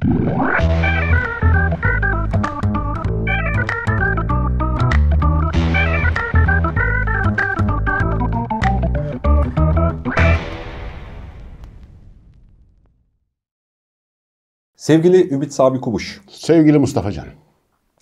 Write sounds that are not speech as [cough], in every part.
Sevgili Ümit Sami Kubuş. Sevgili Mustafa Can.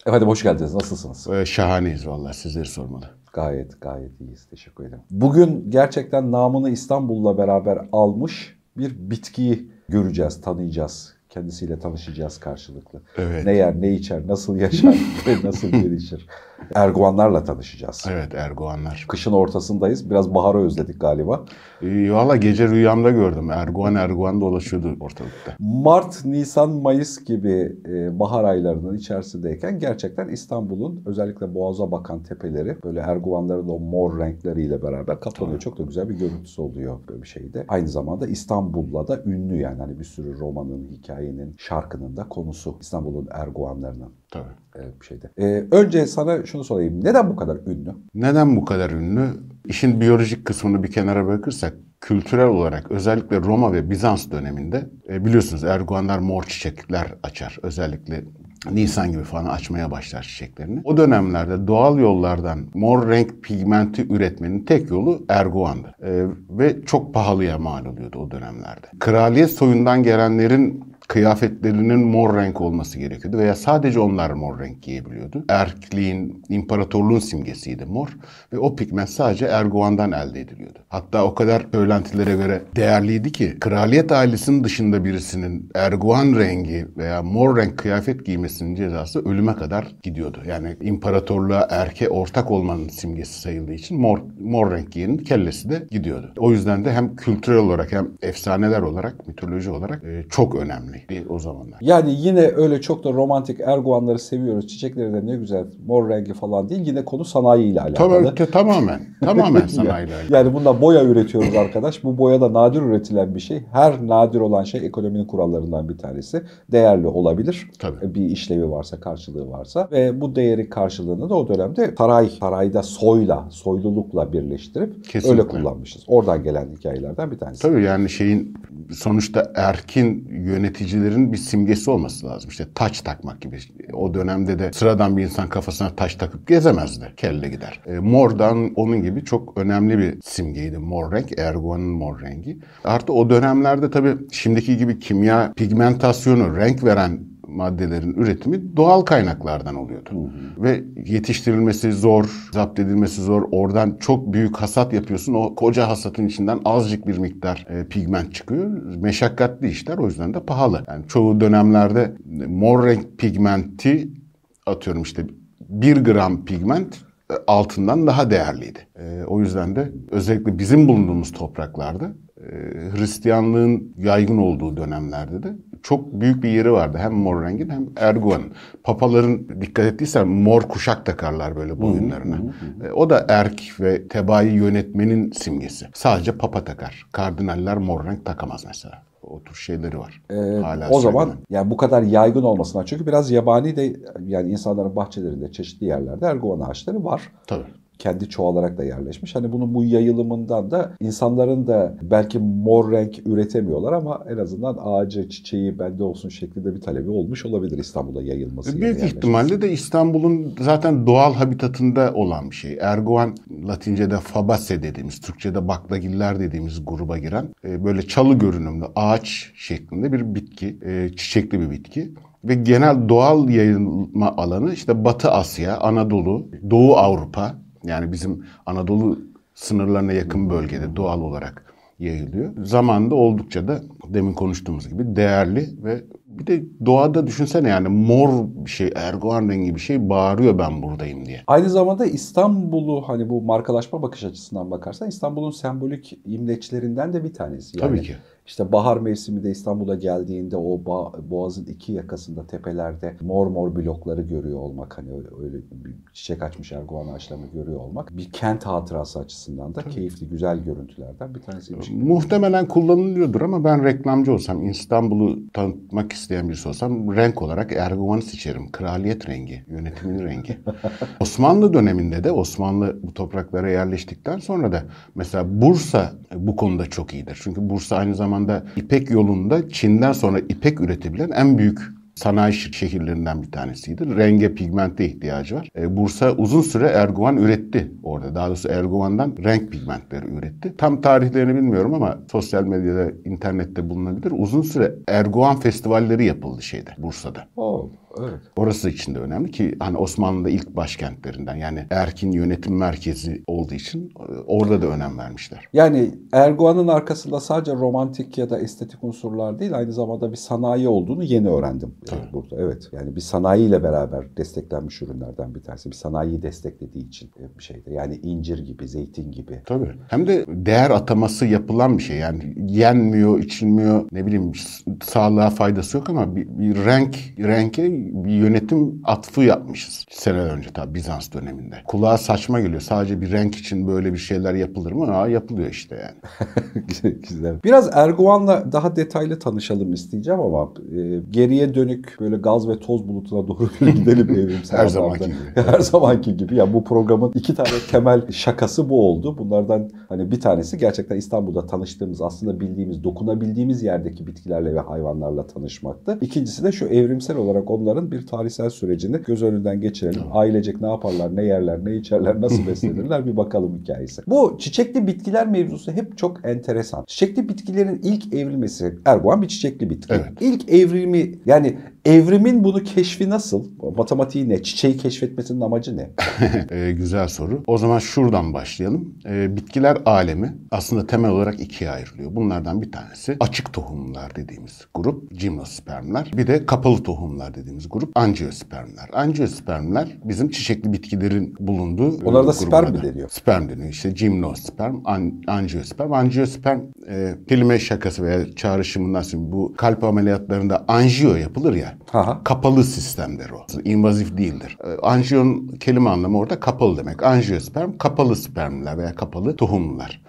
Efendim hoş geldiniz. Nasılsınız? Ee, şahaneyiz vallahi sizleri sormalı. Gayet gayet iyiyiz. Teşekkür ederim. Bugün gerçekten namını İstanbul'la beraber almış bir bitkiyi göreceğiz, tanıyacağız. Kendisiyle tanışacağız karşılıklı. Evet. Ne yer, ne içer, nasıl yaşar [laughs] ve nasıl gelişir. Erguvanlarla tanışacağız. Evet Erguvanlar. Kışın ortasındayız. Biraz baharı özledik galiba. Ee, valla gece rüyamda gördüm. Erguvan Erguvan dolaşıyordu ortalıkta. Mart, Nisan, Mayıs gibi e, bahar aylarının içerisindeyken gerçekten İstanbul'un özellikle boğaza bakan tepeleri böyle erguvanların o mor renkleriyle beraber kaplanıyor. Çok da güzel bir görüntüsü oluyor böyle bir şeyde. Aynı zamanda İstanbul'la da ünlü yani hani bir sürü romanın, hikayenin, şarkının da konusu İstanbul'un erguvanlarının Tabii. e, bir şeyde. E, önce sana şunu sorayım. Neden bu kadar ünlü? Neden bu kadar ünlü? İşin biyolojik kısmını bir kenara bırakırsak kültürel olarak özellikle Roma ve Bizans döneminde e, biliyorsunuz Erguvanlar mor çiçekler açar. Özellikle Nisan gibi falan açmaya başlar çiçeklerini. O dönemlerde doğal yollardan mor renk pigmenti üretmenin tek yolu erguvandı. E, ve çok pahalıya mal oluyordu o dönemlerde. Kraliyet soyundan gelenlerin kıyafetlerinin mor renk olması gerekiyordu veya sadece onlar mor renk giyebiliyordu. Erkliğin, imparatorluğun simgesiydi mor ve o pigment sadece Erguvan'dan elde ediliyordu. Hatta o kadar söylentilere göre değerliydi ki kraliyet ailesinin dışında birisinin Erguvan rengi veya mor renk kıyafet giymesinin cezası ölüme kadar gidiyordu. Yani imparatorluğa erke ortak olmanın simgesi sayıldığı için mor, mor renk giyenin kellesi de gidiyordu. O yüzden de hem kültürel olarak hem efsaneler olarak, mitoloji olarak e, çok önemli o zamanlar. Yani yine öyle çok da romantik erguvanları seviyoruz. Çiçekleri de ne güzel mor rengi falan değil. Yine konu sanayi ile alakalı. Tabii te- tamamen. [laughs] Tamamen sanayiyle alakalı. Yani bundan boya üretiyoruz arkadaş. Bu boya da nadir üretilen bir şey. Her nadir olan şey ekonominin kurallarından bir tanesi. Değerli olabilir. Tabii. Bir işlevi varsa, karşılığı varsa. Ve bu değeri karşılığını da o dönemde saray, sarayda soyla, soylulukla birleştirip Kesinlikle. öyle kullanmışız. Oradan gelen hikayelerden bir tanesi. Tabii yani şeyin sonuçta erkin yöneticilerin bir simgesi olması lazım. İşte taç takmak gibi. O dönemde de sıradan bir insan kafasına taç takıp gezemezdi. Kelle gider. E, mordan onun gibi çok önemli bir simgeydi mor renk. Erguvan'ın mor rengi. Artı o dönemlerde tabii şimdiki gibi kimya pigmentasyonu, renk veren maddelerin üretimi doğal kaynaklardan oluyordu. Ve yetiştirilmesi zor, zapt edilmesi zor. Oradan çok büyük hasat yapıyorsun. O koca hasatın içinden azıcık bir miktar e, pigment çıkıyor. Meşakkatli işler o yüzden de pahalı. Yani çoğu dönemlerde mor renk pigmenti atıyorum işte 1 gram pigment e, altından daha değerliydi. E, o yüzden de özellikle bizim bulunduğumuz topraklarda Hristiyanlığın yaygın olduğu dönemlerde de çok büyük bir yeri vardı. Hem mor rengin hem Erguvan'ın. Papaların dikkat ettiysen mor kuşak takarlar böyle boyunlarına. E, O da erk ve tebaayı yönetmenin simgesi. Sadece papa takar. Kardinaller mor renk takamaz mesela. O tür şeyleri var. Ee, Hala o zaman söylenen. yani bu kadar yaygın olmasına çünkü biraz yabani de yani insanların bahçelerinde çeşitli yerlerde erguvan ağaçları var. Tabii. Kendi çoğalarak da yerleşmiş. Hani bunun bu yayılımından da insanların da belki mor renk üretemiyorlar ama en azından ağacı, çiçeği bende olsun şeklinde bir talebi olmuş olabilir İstanbul'a yayılması. Büyük ihtimalle de İstanbul'un zaten doğal habitatında olan bir şey. Erguvan Latince'de fabace dediğimiz, Türkçe'de baklagiller dediğimiz gruba giren e, böyle çalı görünümlü ağaç şeklinde bir bitki, e, çiçekli bir bitki. Ve genel doğal yayılma alanı işte Batı Asya, Anadolu, Doğu Avrupa yani bizim Anadolu sınırlarına yakın bölgede doğal olarak yayılıyor. Zamanında oldukça da demin konuştuğumuz gibi değerli ve bir de doğada düşünsene yani mor bir şey, erguvan rengi bir şey bağırıyor ben buradayım diye. Aynı zamanda İstanbul'u hani bu markalaşma bakış açısından bakarsan İstanbul'un sembolik imleçlerinden de bir tanesi. Yani Tabii ki. İşte bahar mevsiminde İstanbul'a geldiğinde o boğazın iki yakasında tepelerde mor mor blokları görüyor olmak hani öyle, bir çiçek açmış erguvan ağaçlarını görüyor olmak bir kent hatırası açısından da keyifli güzel görüntülerden bir tanesiymiş. Muhtemelen kullanılıyordur ama ben reklamcı olsam, İstanbul'u tanıtmak isteyen birisi olsam renk olarak erguvanı seçerim. Kraliyet rengi, yönetimin rengi. [laughs] Osmanlı döneminde de Osmanlı bu topraklara yerleştikten sonra da mesela Bursa bu konuda çok iyidir. Çünkü Bursa aynı zamanda zamanda İpek yolunda Çin'den sonra ipek üretebilen en büyük sanayi şehirlerinden bir tanesiydi. Renge, pigmente ihtiyacı var. E, Bursa uzun süre erguvan üretti orada. Daha doğrusu erguvandan renk pigmentleri üretti. Tam tarihlerini bilmiyorum ama sosyal medyada, internette bulunabilir. Uzun süre erguvan festivalleri yapıldı şeyde, Bursa'da. Oo, evet. Orası için de önemli ki hani Osmanlı'da ilk başkentlerinden yani Erkin yönetim merkezi olduğu için e, orada da önem vermişler. Yani Erdoğan'ın arkasında sadece romantik ya da estetik unsurlar değil aynı zamanda bir sanayi olduğunu yeni öğrendim e, burada. Evet yani bir sanayiyle beraber desteklenmiş ürünlerden bir tanesi. Bir sanayiyi desteklediği için e, bir şeyde. Yani incir gibi, zeytin gibi. Tabii. Hem de değer ataması yapılan bir şey. Yani yenmiyor, içilmiyor, ne bileyim sağlığa faydası yok ama bir, bir renk, renke bir yönetim atfı yapmışız. Seneler önce tabii Bizans döneminde. Kulağa saçma geliyor. Sadece bir renk için böyle bir şeyler yapılır mı? Aa, yapılıyor işte yani. [laughs] Güzel. Biraz Erguvan'la daha detaylı tanışalım isteyeceğim ama e, geriye dönük böyle gaz ve toz bulutuna doğru [laughs] gidelim evrimsel Her zamanki gibi. [laughs] Her zamanki gibi. Ya bu programın iki tane temel şakası bu oldu. Bunlardan hani bir tanesi gerçekten İstanbul'da tanıştığımız aslında bildiğimiz, dokunabildiğimiz yerdeki bitkilerle ve hayvanlarla tanışmaktı. İkincisi de şu evrimsel olarak onların bir tarihsel sürecini göz önünden geçirelim. Ailecek ne yaparlar, ne yerler, ne içerler, nasıl beslenirler bir bakalım hikayesi. Bu çiçekli bitkiler mevzusu hep çok enteresan. Çiçekli bitkilerin ilk evrilmesi, Erguvan bir çiçekli bitki. Evet. İlk evrimi yani evrimin bunu keşfi nasıl? Matematiği ne? Çiçeği keşfetmesinin amacı ne? [laughs] Ee, güzel soru. O zaman şuradan başlayalım. Ee, bitkiler alemi aslında temel olarak ikiye ayrılıyor. Bunlardan bir tanesi açık tohumlar dediğimiz grup, gimnospermler. Bir de kapalı tohumlar dediğimiz grup, angiospermler. Angiospermler bizim çiçekli bitkilerin bulunduğu Onlara da sperm mi deniyor? Sperm deniyor. İşte gimnosperm, an, angiosperm. Angiosperm e, kelime şakası veya çağrışımından sonra bu kalp ameliyatlarında anjiyo yapılır ya. Aha. Kapalı sistemdir o. İnvazif değildir. E, Anjiyon kelime anlamı orada kapalı demek. Anjiyosperm kapalı spermler veya kapalı tohumlar.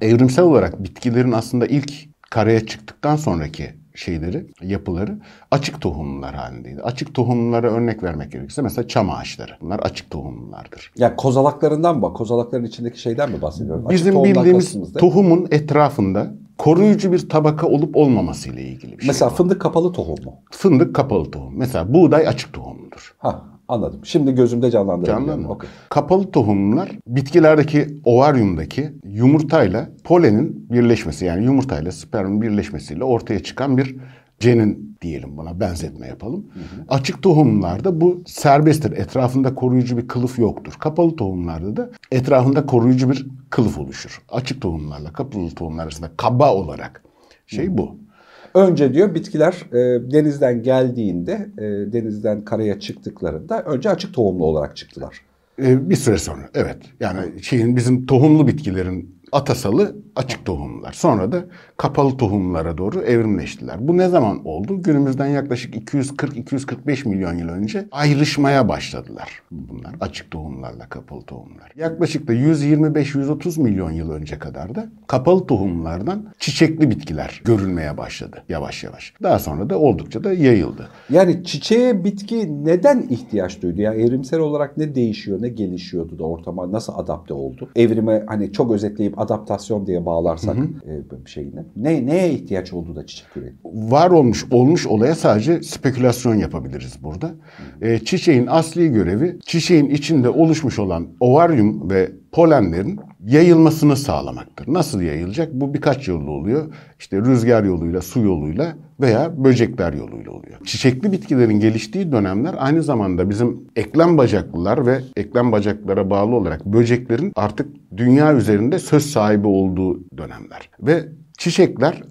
Evrimsel olarak bitkilerin aslında ilk karaya çıktıktan sonraki şeyleri, yapıları açık tohumlar halindeydi. Açık tohumlara örnek vermek gerekirse mesela çam ağaçları. Bunlar açık tohumlardır. Ya kozalaklarından mı? Kozalakların içindeki şeyden mi bahsediyorum? Bizim bildiğimiz tohumun etrafında koruyucu bir tabaka olup olmaması ile ilgili bir şey. Mesela fındık kapalı tohum mu? fındık kapalı tohum. Mesela buğday açık tohumdur. Ha anladım. Şimdi gözümde canlandırdım. Canlı mı? Okey. Kapalı tohumlar bitkilerdeki ovaryumdaki yumurtayla polenin birleşmesi yani yumurtayla spermin birleşmesiyle ortaya çıkan bir cenin diyelim buna benzetme yapalım. Açık tohumlarda bu serbesttir. Etrafında koruyucu bir kılıf yoktur. Kapalı tohumlarda da etrafında koruyucu bir kılıf oluşur. Açık tohumlarla kapalı tohumlar arasında kaba olarak şey bu. Önce diyor bitkiler e, denizden geldiğinde, e, denizden karaya çıktıklarında önce açık tohumlu olarak çıktılar. Ee, bir süre sonra evet. Yani şeyin bizim tohumlu bitkilerin atasalı açık tohumlar. Sonra da kapalı tohumlara doğru evrimleştiler. Bu ne zaman oldu? Günümüzden yaklaşık 240-245 milyon yıl önce ayrışmaya başladılar bunlar. Açık tohumlarla kapalı tohumlar. Yaklaşık da 125-130 milyon yıl önce kadar da kapalı tohumlardan çiçekli bitkiler görülmeye başladı yavaş yavaş. Daha sonra da oldukça da yayıldı. Yani çiçeğe bitki neden ihtiyaç duydu? Yani evrimsel olarak ne değişiyor, ne gelişiyordu da ortama nasıl adapte oldu? Evrime hani çok özetleyip adaptasyon diye bağlarsak e, şeyine. Ne, neye ihtiyaç oldu da çiçek üretti? var olmuş olmuş olaya sadece spekülasyon yapabiliriz burada. Ee, çiçeğin asli görevi çiçeğin içinde oluşmuş olan ovaryum ve polenlerin yayılmasını sağlamaktır. Nasıl yayılacak? Bu birkaç yollu oluyor. İşte rüzgar yoluyla, su yoluyla veya böcekler yoluyla oluyor. Çiçekli bitkilerin geliştiği dönemler aynı zamanda bizim eklem bacaklılar ve eklem bacaklara bağlı olarak böceklerin artık dünya üzerinde söz sahibi olduğu dönemler. Ve çiçekler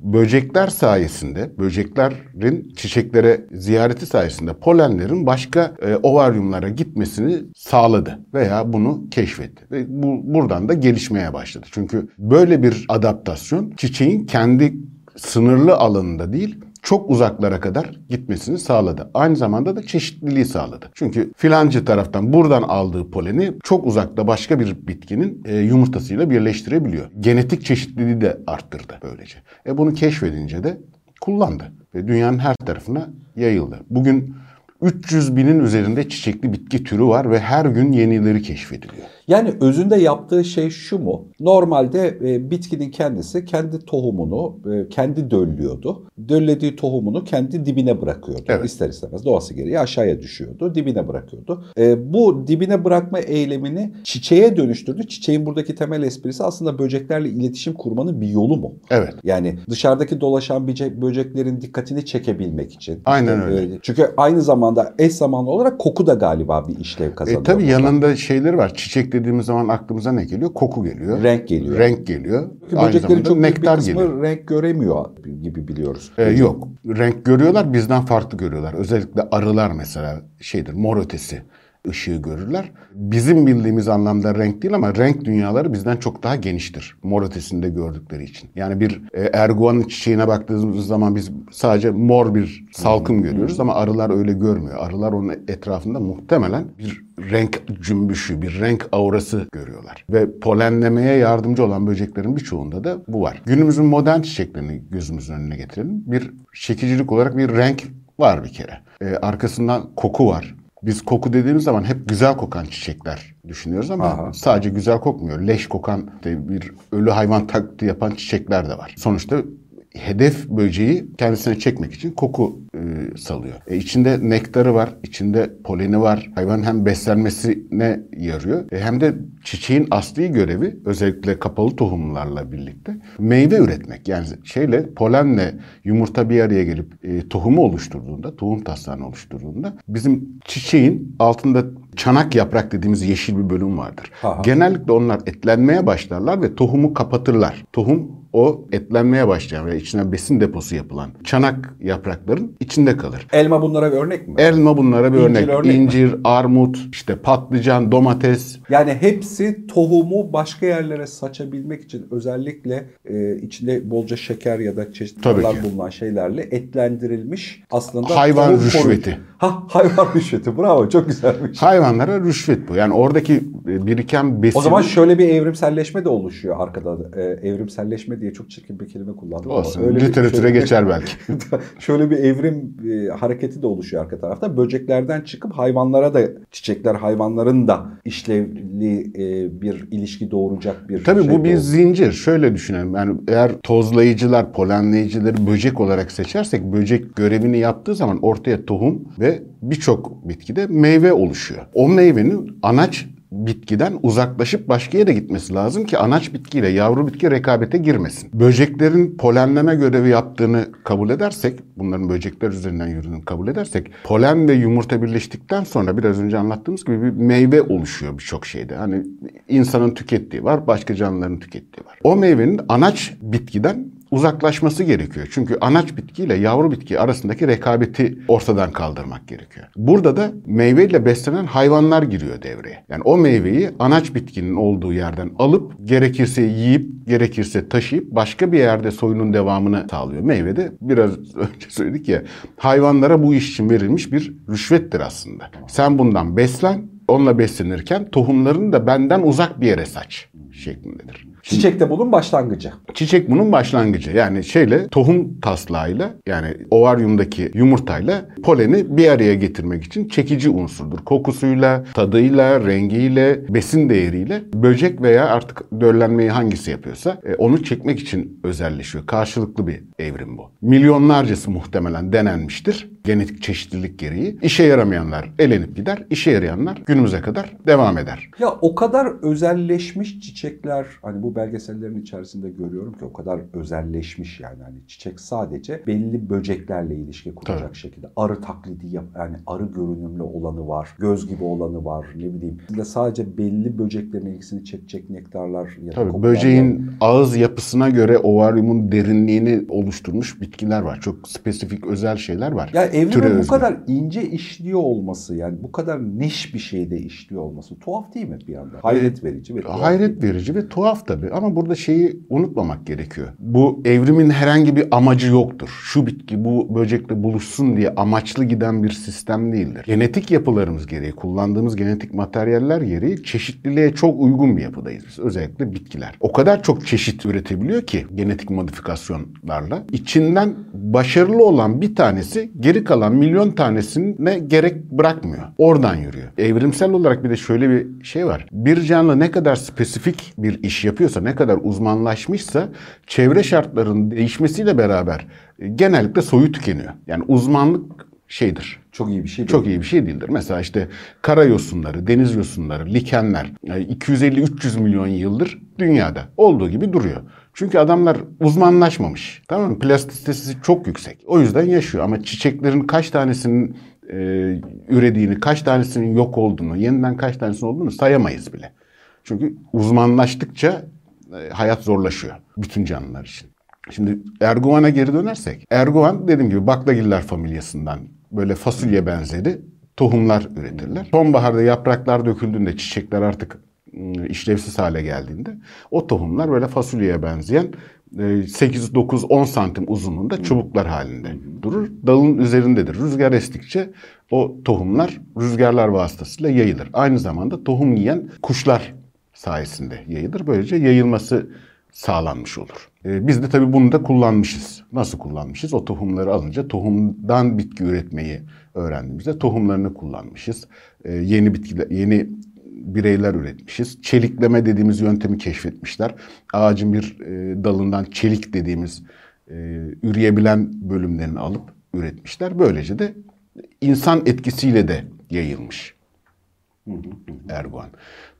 böcekler sayesinde, böceklerin çiçeklere ziyareti sayesinde polenlerin başka e, ovaryumlara gitmesini sağladı veya bunu keşfetti. Ve bu buradan da gelişmeye başladı. Çünkü böyle bir adaptasyon çiçeğin kendi sınırlı alanında değil, çok uzaklara kadar gitmesini sağladı. Aynı zamanda da çeşitliliği sağladı. Çünkü filancı taraftan buradan aldığı poleni çok uzakta başka bir bitkinin e, yumurtasıyla birleştirebiliyor. Genetik çeşitliliği de arttırdı böylece. E bunu keşfedince de kullandı ve dünyanın her tarafına yayıldı. Bugün 300 binin üzerinde çiçekli bitki türü var ve her gün yenileri keşfediliyor. Yani özünde yaptığı şey şu mu? Normalde e, bitkinin kendisi kendi tohumunu e, kendi döllüyordu. Döllediği tohumunu kendi dibine bırakıyordu. Evet. İster istemez doğası gereği aşağıya düşüyordu. Dibine bırakıyordu. E, bu dibine bırakma eylemini çiçeğe dönüştürdü. Çiçeğin buradaki temel esprisi aslında böceklerle iletişim kurmanın bir yolu mu? Evet. Yani dışarıdaki dolaşan böcek, böceklerin dikkatini çekebilmek için. Aynen öyle. e, Çünkü aynı zamanda eş zamanlı olarak koku da galiba bir işlev kazanıyor. E, tabii burada. yanında şeyleri var. Çiçek dediğimiz zaman aklımıza ne geliyor? Koku geliyor. renk geliyor. Renk geliyor. Çünkü Aynı böceklerin zamanda çok büyük bir nektar kısmı geliyor. renk göremiyor gibi biliyoruz. E, yok. Renk görüyorlar bizden farklı görüyorlar. Özellikle arılar mesela şeydir mor ötesi ışığı görürler. Bizim bildiğimiz anlamda renk değil ama renk dünyaları bizden çok daha geniştir. Mor ötesinde gördükleri için. Yani bir e, erguvanın çiçeğine baktığımız zaman biz sadece mor bir salkım görüyoruz ama arılar öyle görmüyor. Arılar onun etrafında muhtemelen bir renk cümbüşü, bir renk aurası görüyorlar. Ve polenlemeye yardımcı olan böceklerin birçoğunda da bu var. Günümüzün modern çiçeklerini gözümüzün önüne getirelim. Bir çekicilik olarak bir renk var bir kere. Ee, arkasından koku var. Biz koku dediğimiz zaman hep güzel kokan çiçekler düşünüyoruz ama Aha. sadece güzel kokmuyor. Leş kokan işte bir ölü hayvan taklidi yapan çiçekler de var. Sonuçta hedef böceği kendisine çekmek için koku e, salıyor. E, içinde nektarı var, içinde poleni var. Hayvan hem beslenmesine yarıyor e, hem de çiçeğin asli görevi özellikle kapalı tohumlarla birlikte meyve üretmek. Yani şeyle polenle yumurta bir araya gelip e, tohumu oluşturduğunda, tohum taslağını oluşturduğunda bizim çiçeğin altında çanak yaprak dediğimiz yeşil bir bölüm vardır. Aha. Genellikle onlar etlenmeye başlarlar ve tohumu kapatırlar. Tohum o etlenmeye başlayan ve içine besin deposu yapılan çanak yaprakların içinde kalır. Elma bunlara bir örnek mi? Elma bunlara bir İncir örnek. örnek mi? İncir, armut, işte patlıcan, domates. Yani hepsi tohumu başka yerlere saçabilmek için özellikle e, içinde bolca şeker ya da çeşitli bulunan şeylerle etlendirilmiş aslında Hayvan rüşveti. koruyucu- Ha [laughs] hayvan rüşveti bravo çok güzelmiş. Hayvanlara rüşvet bu. Yani oradaki biriken besin... O zaman şöyle bir evrimselleşme de oluşuyor arkada. E, evrimselleşme diye çok çirkin bir kelime kullandım. ama Olsun. öyle Literatüre bir- geçer [laughs] belki. [laughs] şöyle bir evrim e, hareketi de oluşuyor arka tarafta. Böceklerden çıkıp hayvanlara da çiçekler hayvanların da işlevli e, bir ilişki doğuracak bir Tabii şey bu bir doğdu. zincir. Şöyle düşünelim. Yani eğer tozlayıcılar, polenleyicileri böcek olarak seçersek böcek görevini yaptığı zaman ortaya tohum ve birçok bitkide meyve oluşuyor. O meyvenin anaç bitkiden uzaklaşıp başka yere gitmesi lazım ki anaç bitkiyle yavru bitki rekabete girmesin. Böceklerin polenleme görevi yaptığını kabul edersek, bunların böcekler üzerinden yürüdüğünü kabul edersek, polen ve yumurta birleştikten sonra biraz önce anlattığımız gibi bir meyve oluşuyor birçok şeyde. Hani insanın tükettiği var, başka canlıların tükettiği var. O meyvenin anaç bitkiden uzaklaşması gerekiyor. Çünkü anaç bitki ile yavru bitki arasındaki rekabeti ortadan kaldırmak gerekiyor. Burada da meyveyle beslenen hayvanlar giriyor devreye. Yani o meyveyi anaç bitkinin olduğu yerden alıp gerekirse yiyip gerekirse taşıyıp başka bir yerde soyunun devamını sağlıyor. Meyve de biraz [laughs] önce söyledik ya hayvanlara bu iş için verilmiş bir rüşvettir aslında. Sen bundan beslen, onunla beslenirken tohumlarını da benden uzak bir yere saç şeklindedir. Çiçekte bunun başlangıcı. Çiçek bunun başlangıcı. Yani şeyle tohum taslağıyla yani ovaryumdaki yumurtayla poleni bir araya getirmek için çekici unsurdur. Kokusuyla, tadıyla, rengiyle, besin değeriyle böcek veya artık döllenmeyi hangisi yapıyorsa e, onu çekmek için özelleşiyor. Karşılıklı bir evrim bu. Milyonlarcası muhtemelen denenmiştir. Genetik çeşitlilik gereği. İşe yaramayanlar elenip gider, işe yarayanlar günümüze kadar devam eder. Ya o kadar özelleşmiş çiçekler hani bu belgesellerin içerisinde görüyorum ki o kadar özelleşmiş yani hani çiçek sadece belli böceklerle ilişki kuracak Tabii. şekilde arı taklidi yap yani arı görünümlü olanı var göz gibi olanı var ne bileyim sadece belli böceklerin ilgisini çekecek nektarlar ya da Tabii böceğin ağız yapısına göre ovaryumun derinliğini oluşturmuş bitkiler var. Çok spesifik özel şeyler var. Ya evrimin bu kadar ince işliyor olması yani bu kadar niş bir şeyde işliyor olması tuhaf değil mi bir yandan? Hayret verici ve tuhaf Hayret verici ve tuhaf tabii ama burada şeyi unutmamak gerekiyor. Bu evrimin herhangi bir amacı yoktur. Şu bitki bu böcekle buluşsun diye amaçlı giden bir sistem değildir. Genetik yapılarımız gereği, kullandığımız genetik materyaller gereği çeşitliliğe çok uygun bir yapıdayız biz. Özellikle bitkiler. O kadar çok çeşit üretebiliyor ki genetik modifikasyonlarla. İçinden başarılı olan bir tanesi geri kalan milyon tanesine gerek bırakmıyor. Oradan yürüyor. Evrimsel olarak bir de şöyle bir şey var. Bir canlı ne kadar spesifik bir iş yapıyorsa, ne kadar uzmanlaşmışsa çevre şartlarının değişmesiyle beraber e, genellikle soyu tükeniyor. Yani uzmanlık şeydir. Çok iyi bir şey değil. Çok iyi bir şey değildir. Mesela işte kara yosunları, deniz yosunları, likenler 250-300 milyon yıldır dünyada olduğu gibi duruyor. Çünkü adamlar uzmanlaşmamış. Tamam mı? Plastisitesi çok yüksek. O yüzden yaşıyor. Ama çiçeklerin kaç tanesinin e, ürediğini, kaç tanesinin yok olduğunu, yeniden kaç tanesinin olduğunu sayamayız bile. Çünkü uzmanlaştıkça e, hayat zorlaşıyor bütün canlılar için. Şimdi Erguvan'a geri dönersek. Erguvan dediğim gibi baklagiller familyasından böyle fasulye benzeri tohumlar üretirler. Sonbaharda yapraklar döküldüğünde çiçekler artık işlevsiz hale geldiğinde o tohumlar böyle fasulyeye benzeyen 8, 9, 10 santim uzunluğunda çubuklar halinde durur. Dalın üzerindedir. Rüzgar estikçe o tohumlar rüzgarlar vasıtasıyla yayılır. Aynı zamanda tohum yiyen kuşlar sayesinde yayılır. Böylece yayılması sağlanmış olur. Ee, biz de tabii bunu da kullanmışız. Nasıl kullanmışız? O tohumları alınca tohumdan bitki üretmeyi öğrendiğimizde tohumlarını kullanmışız. Ee, yeni bitkiler, yeni bireyler üretmişiz. Çelikleme dediğimiz yöntemi keşfetmişler. Ağacın bir e, dalından çelik dediğimiz e, üreyebilen bölümlerini alıp üretmişler. Böylece de insan etkisiyle de yayılmış erguvan.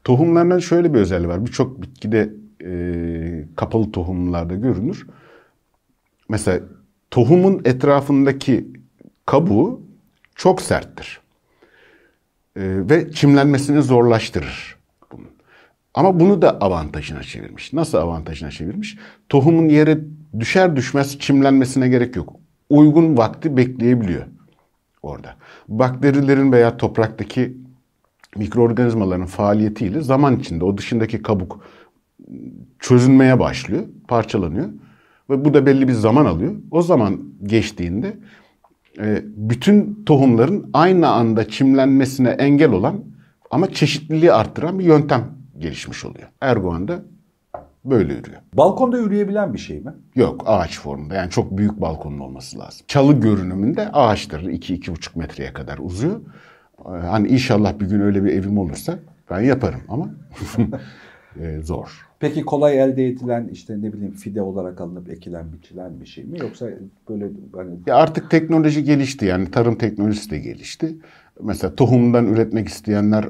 Tohumlarının şöyle bir özelliği var. Birçok bitkide e, kapalı tohumlarda görünür. Mesela tohumun etrafındaki kabuğu çok serttir. E, ve çimlenmesini zorlaştırır. Bunun. Ama bunu da avantajına çevirmiş. Nasıl avantajına çevirmiş? Tohumun yere düşer düşmez çimlenmesine gerek yok. Uygun vakti bekleyebiliyor orada. Bakterilerin veya topraktaki mikroorganizmaların faaliyetiyle zaman içinde o dışındaki kabuk çözünmeye başlıyor, parçalanıyor. Ve bu da belli bir zaman alıyor. O zaman geçtiğinde bütün tohumların aynı anda çimlenmesine engel olan ama çeşitliliği arttıran bir yöntem gelişmiş oluyor. Erdoğan da böyle yürüyor. Balkonda yürüyebilen bir şey mi? Yok ağaç formunda yani çok büyük balkonun olması lazım. Çalı görünümünde ağaçtır 2-2,5 metreye kadar uzuyor. E, hani inşallah bir gün öyle bir evim olursa ben yaparım ama [laughs] e, zor. Peki kolay elde edilen işte ne bileyim fide olarak alınıp ekilen biçilen bir şey mi yoksa böyle hani Ya artık teknoloji gelişti yani tarım teknolojisi de gelişti. Mesela tohumdan üretmek isteyenler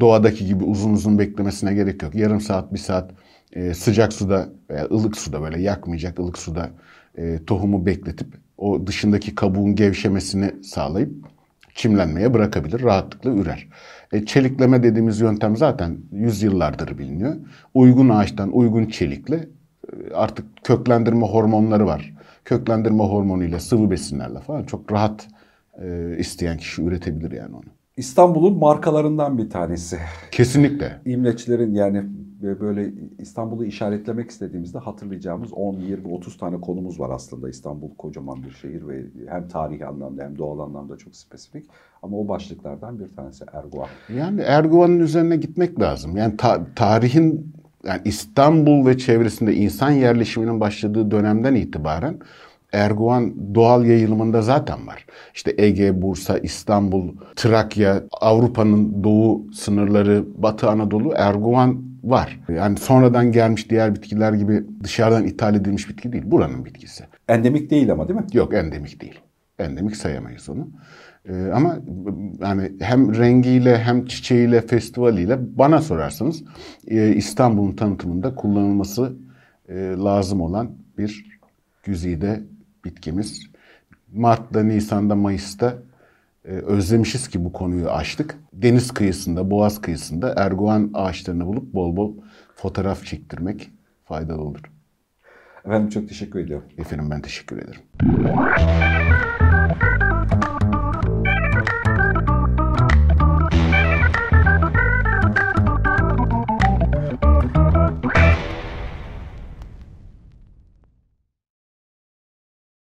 doğadaki gibi uzun uzun beklemesine gerek yok. Yarım saat, bir saat e, sıcak suda veya ılık suda böyle yakmayacak ılık suda e, tohumu bekletip o dışındaki kabuğun gevşemesini sağlayıp çimlenmeye bırakabilir, rahatlıkla ürer. E, çelikleme dediğimiz yöntem zaten yüzyıllardır biliniyor. Uygun ağaçtan uygun çelikle e, artık köklendirme hormonları var. Köklendirme hormonuyla, sıvı besinlerle falan çok rahat e, isteyen kişi üretebilir yani onu. İstanbul'un markalarından bir tanesi. Kesinlikle. İmleçlerin yani böyle İstanbul'u işaretlemek istediğimizde hatırlayacağımız 10, 20, 30 tane konumuz var aslında. İstanbul kocaman bir şehir ve hem tarihi anlamda hem doğal anlamda çok spesifik. Ama o başlıklardan bir tanesi Erguvan. Yani Erguvan'ın üzerine gitmek lazım. Yani ta- tarihin yani İstanbul ve çevresinde insan yerleşiminin başladığı dönemden itibaren Erguvan doğal yayılımında zaten var. İşte Ege, Bursa, İstanbul, Trakya, Avrupa'nın doğu sınırları, Batı Anadolu Erguvan var. Yani sonradan gelmiş diğer bitkiler gibi dışarıdan ithal edilmiş bitki değil. Buranın bitkisi. Endemik değil ama değil mi? Yok endemik değil. Endemik sayamayız onu. Ee, ama yani hem rengiyle hem çiçeğiyle, festivaliyle bana sorarsanız e, İstanbul'un tanıtımında kullanılması e, lazım olan bir güzide bitkimiz. Mart'ta, Nisan'da, Mayıs'ta özlemişiz ki bu konuyu açtık. Deniz kıyısında, boğaz kıyısında erguvan ağaçlarını bulup bol bol fotoğraf çektirmek faydalı olur. Efendim çok teşekkür ediyorum. Efendim ben teşekkür ederim.